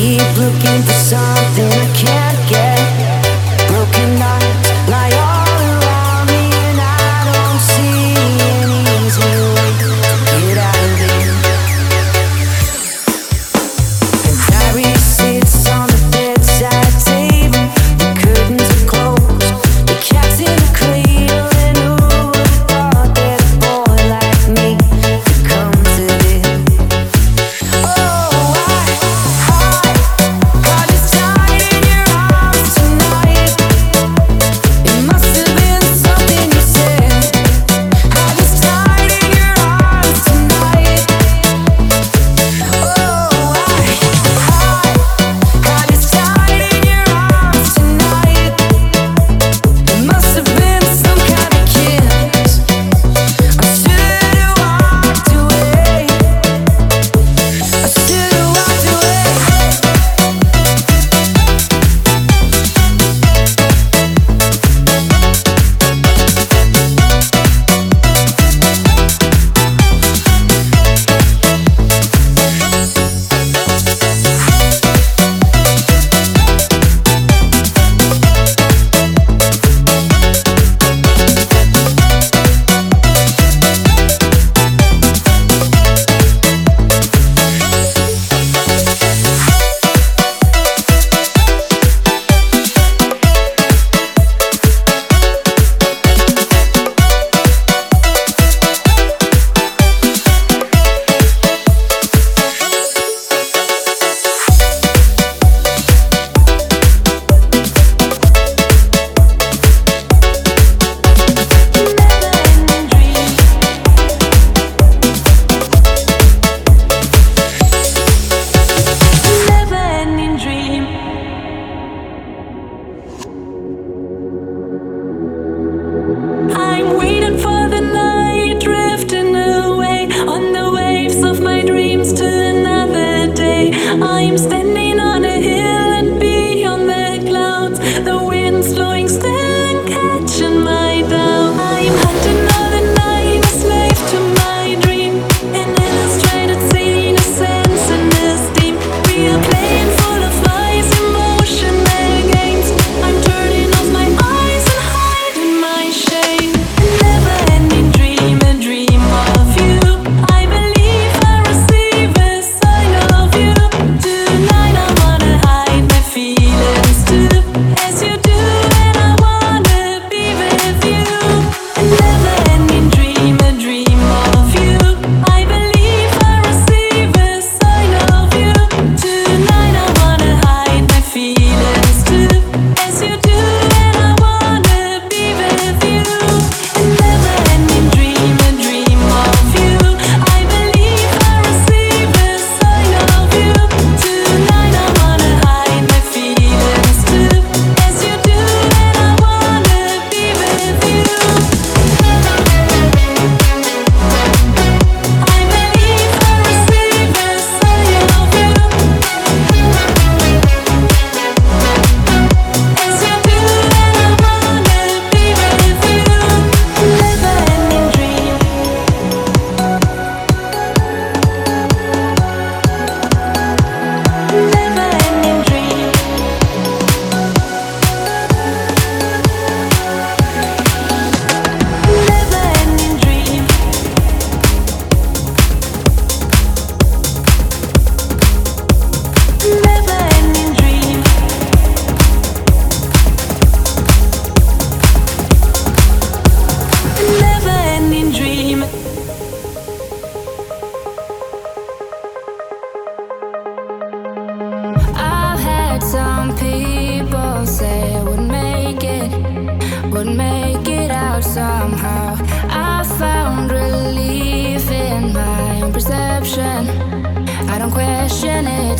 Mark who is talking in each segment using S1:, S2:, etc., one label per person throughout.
S1: keep looking for
S2: something I can't get.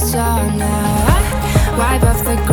S3: It's now. I wipe off the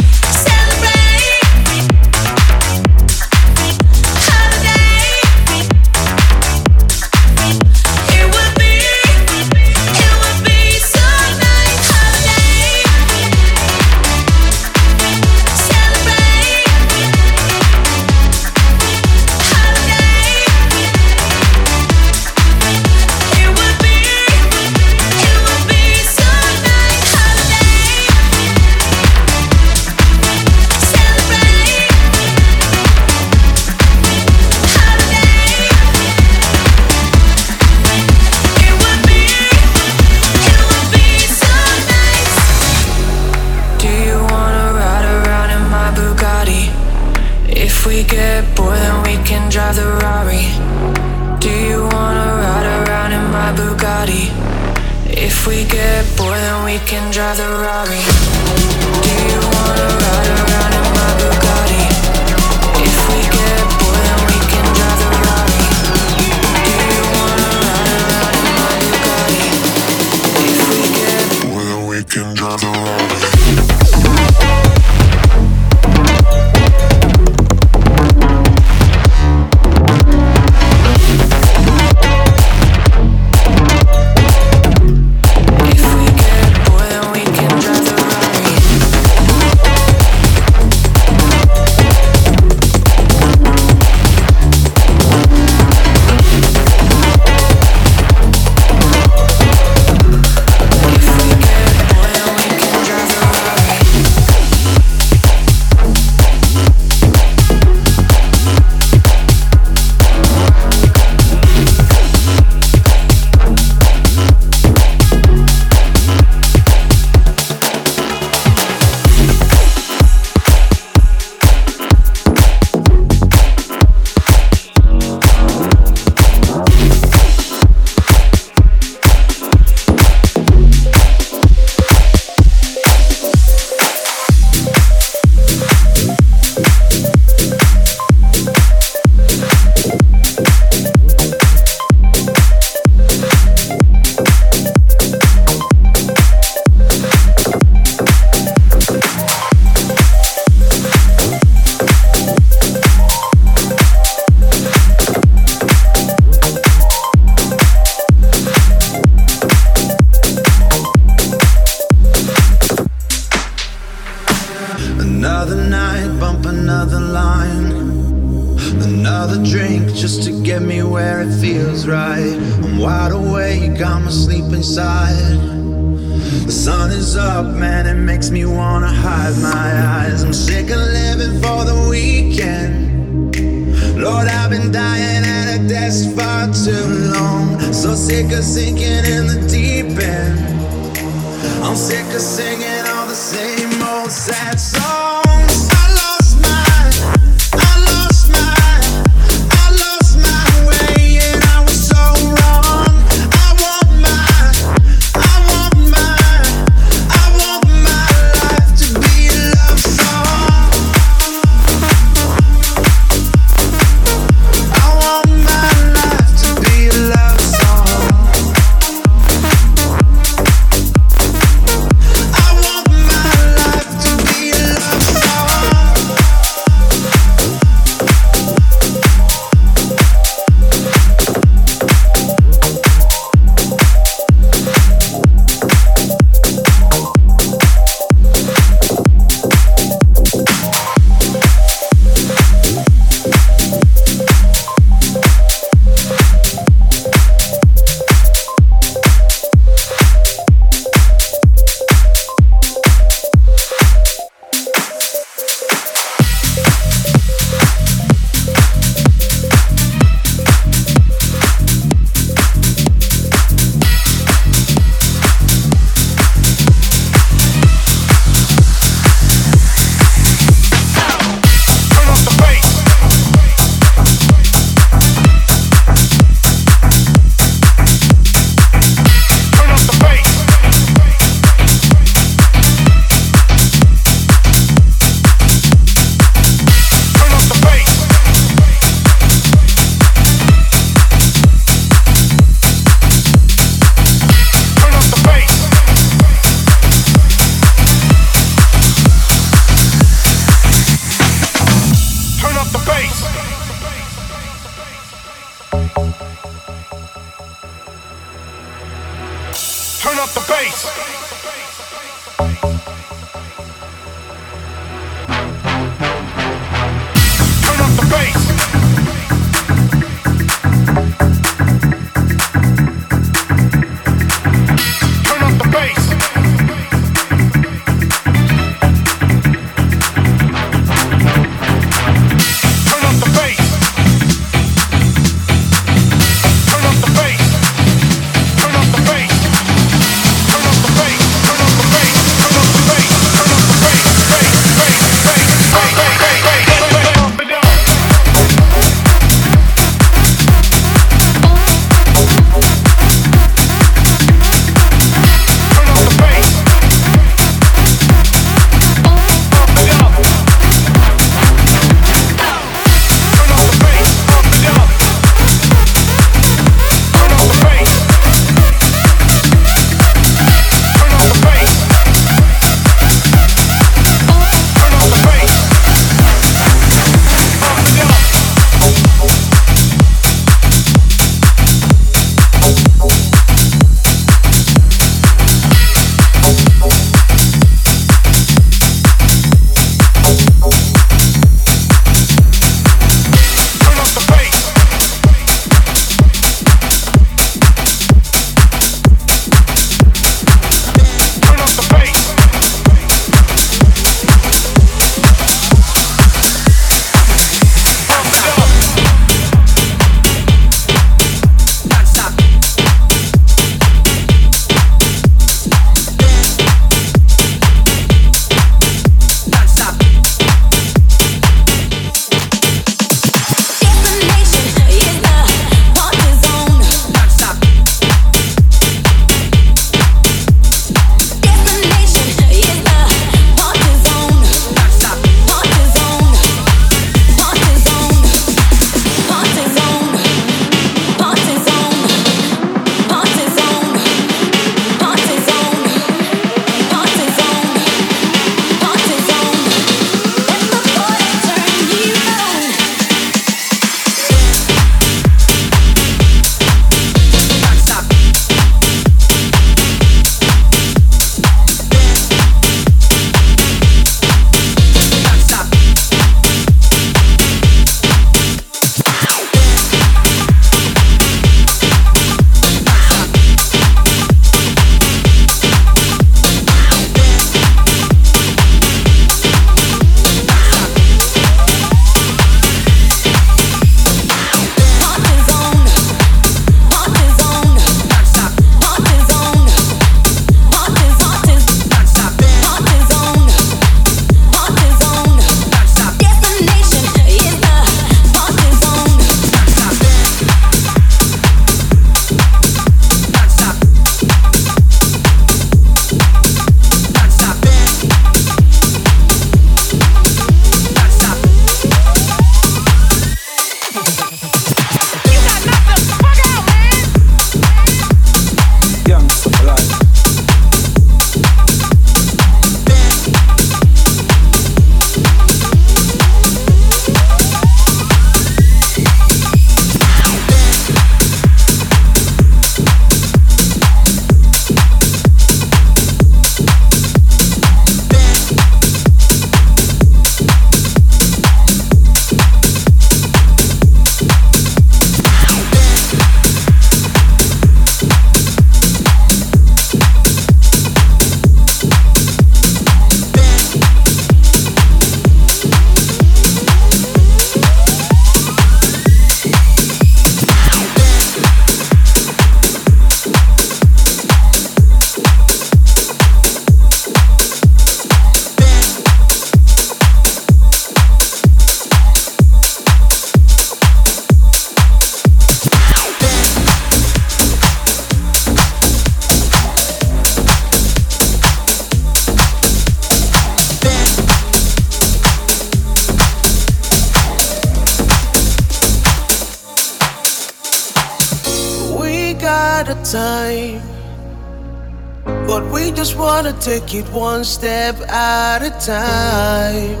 S4: take it one step at a time.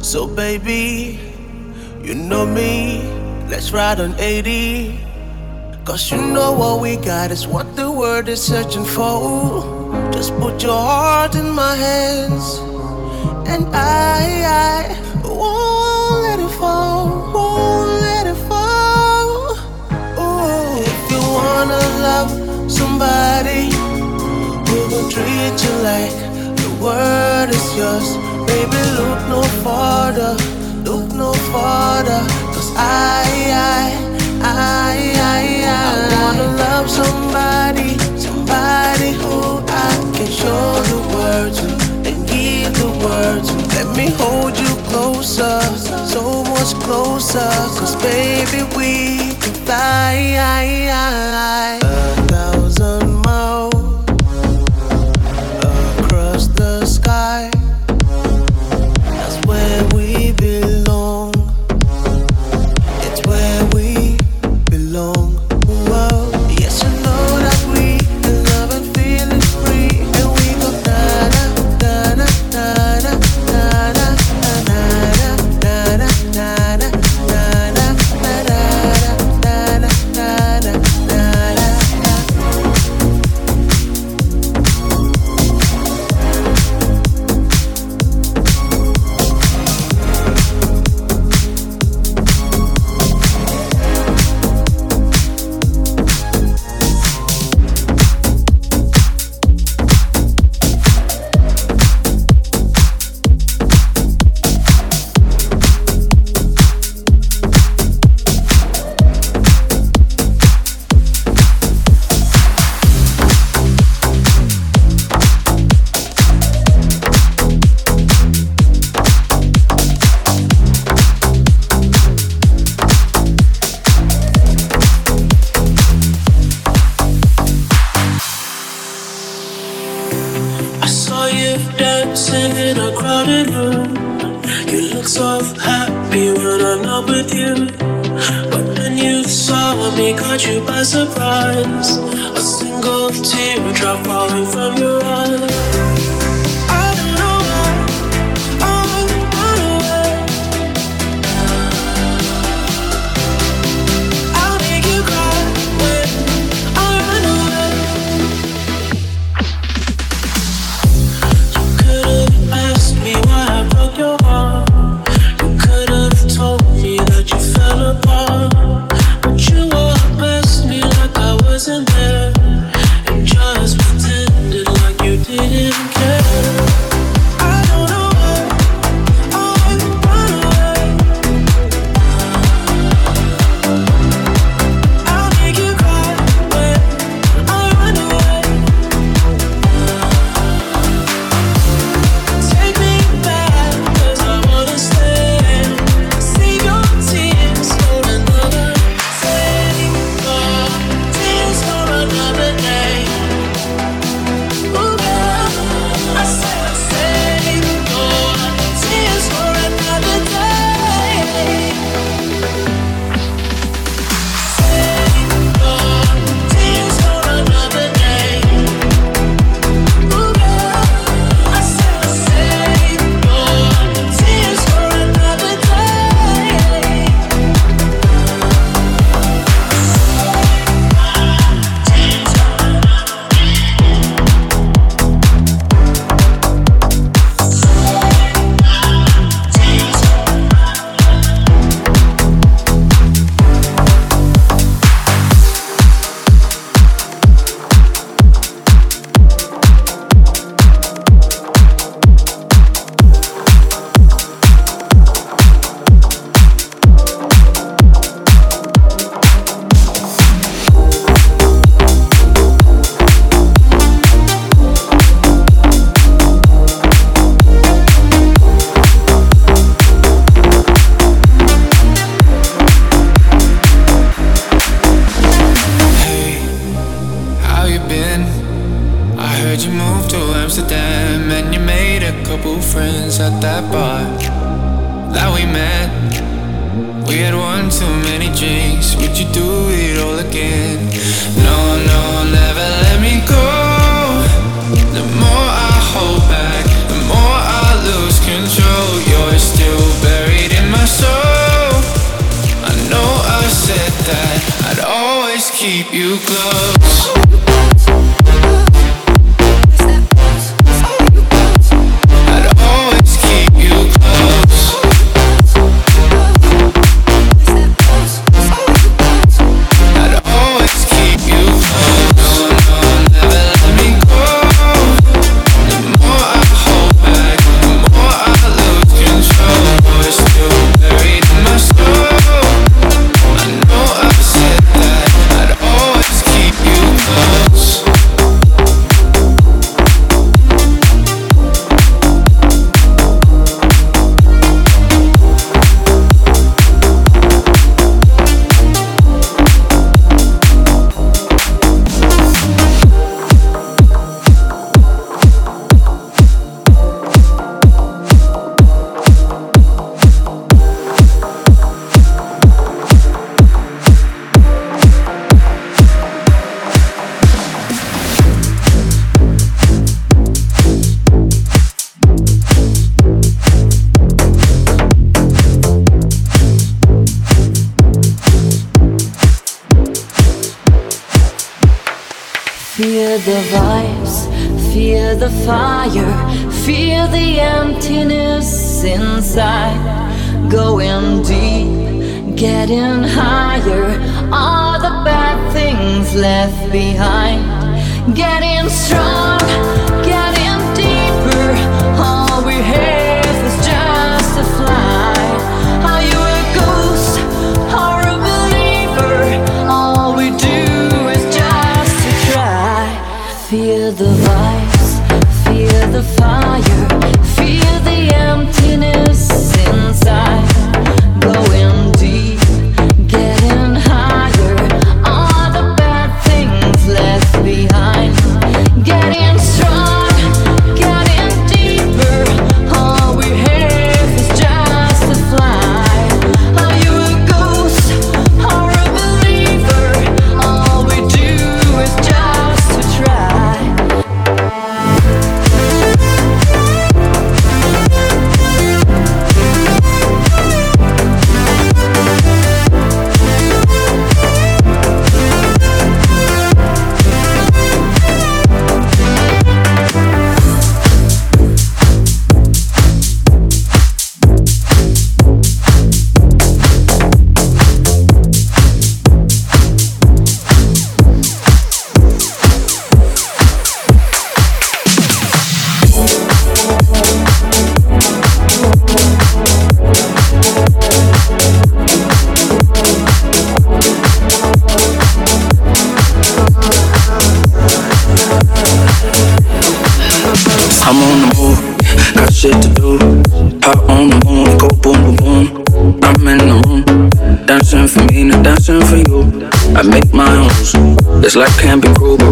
S4: So, baby, you know me, let's ride on 80. Cause you know what we got is what the world is searching for. Just put your heart in my hands, and I, I what you like. The word is yours. Baby, look no further. Look no further. Cause I, I, I, I, I, I wanna love somebody. Somebody who I can show the world to and give the world to. Let me hold you closer. So much closer. Cause baby, we can fly. listen that
S5: I'd always keep you close.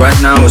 S6: Right now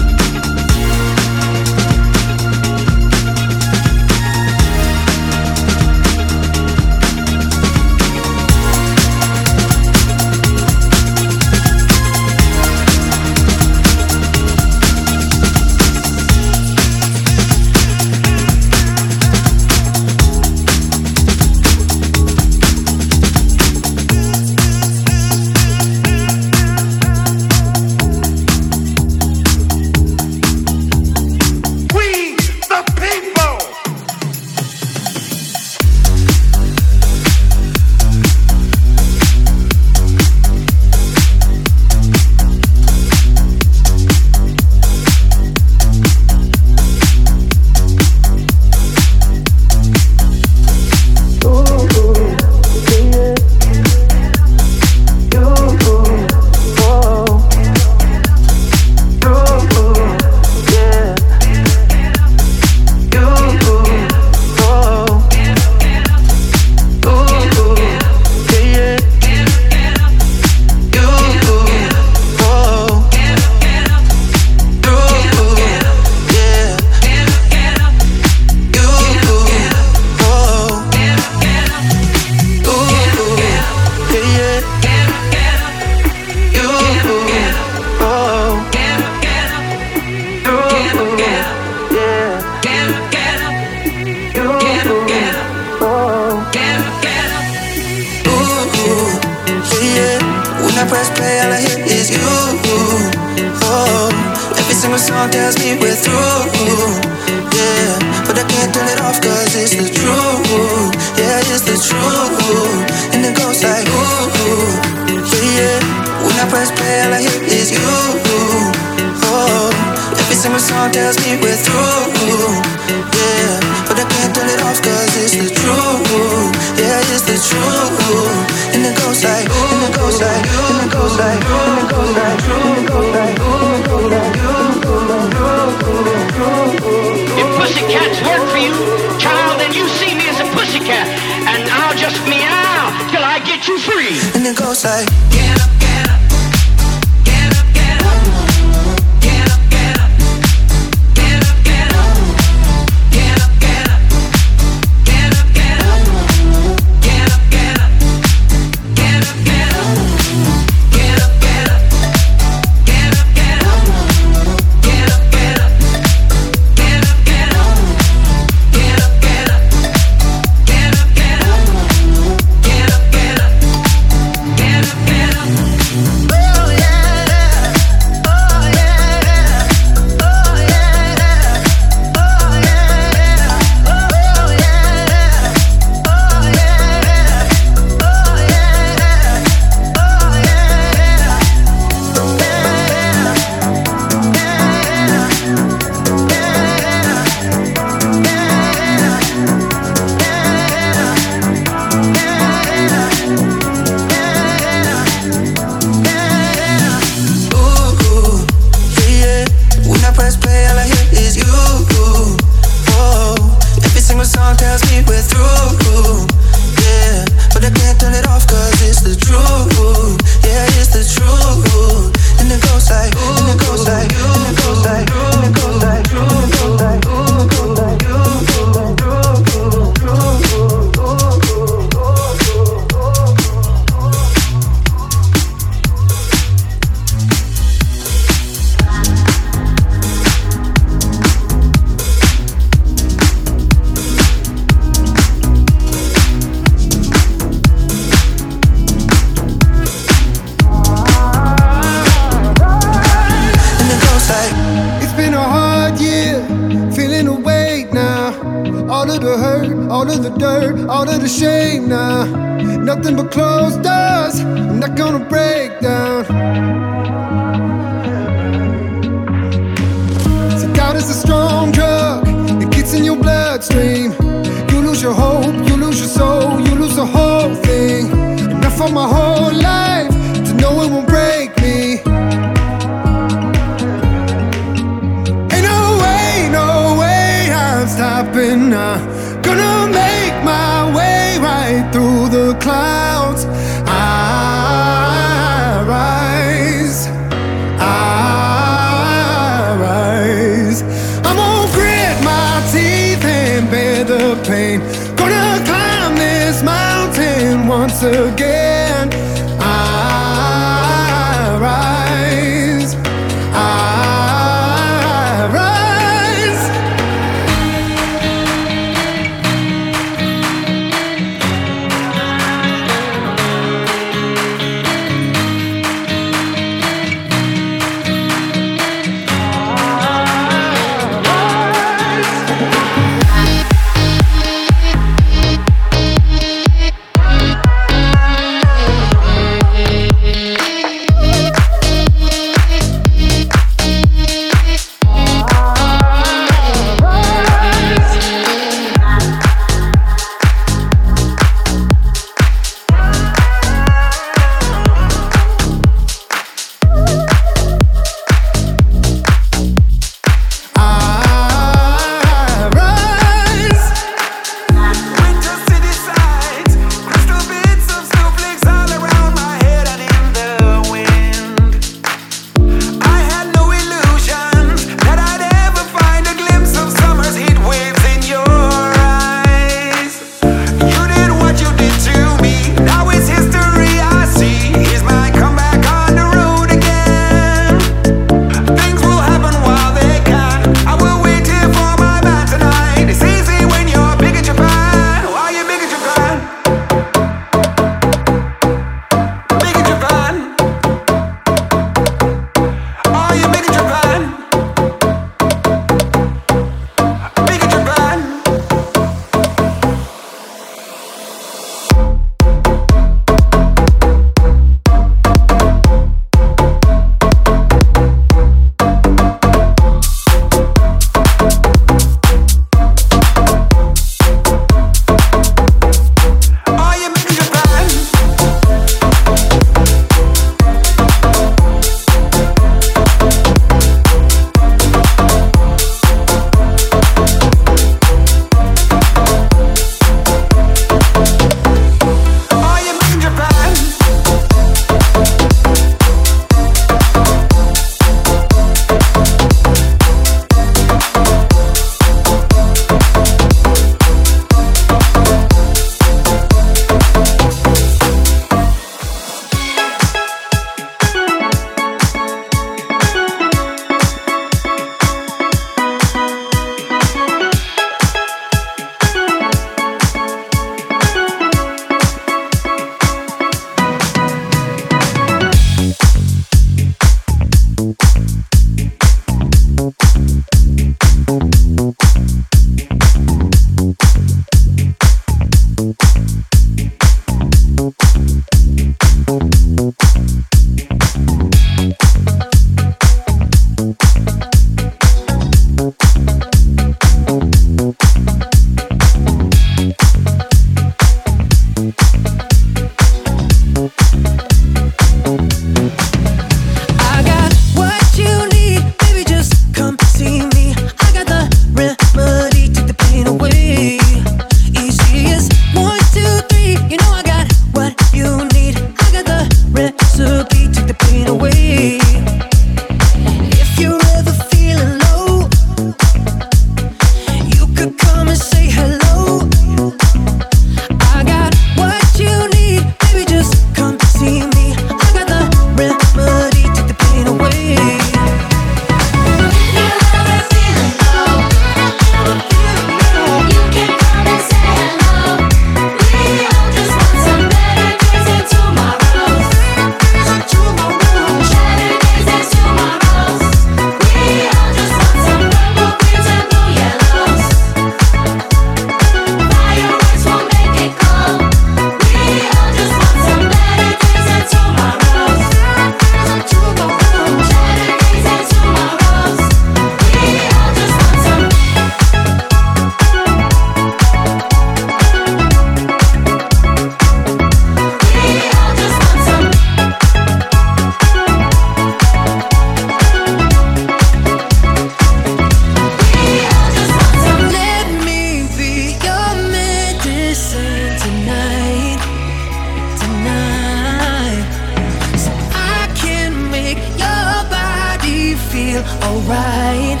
S7: feel alright.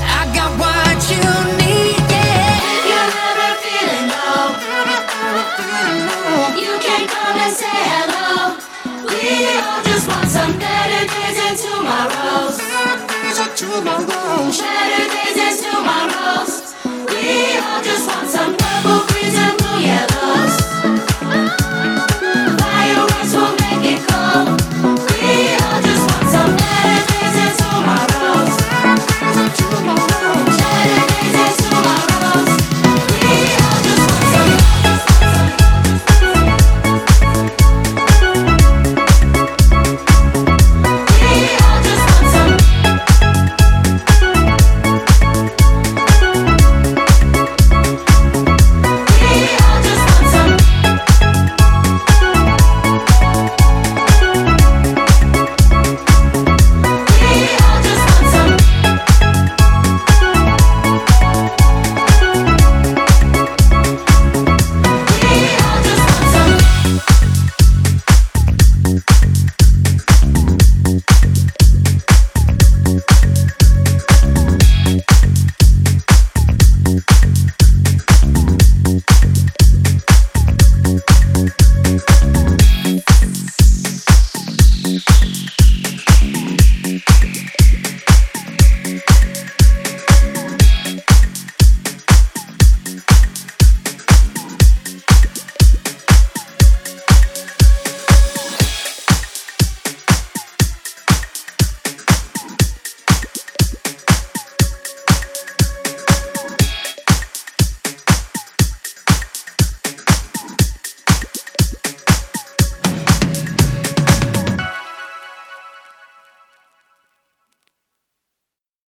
S7: I got what you need, yeah.
S3: If you're ever feeling low, you can come and say hello. We all just want some better days and tomorrows. Better days and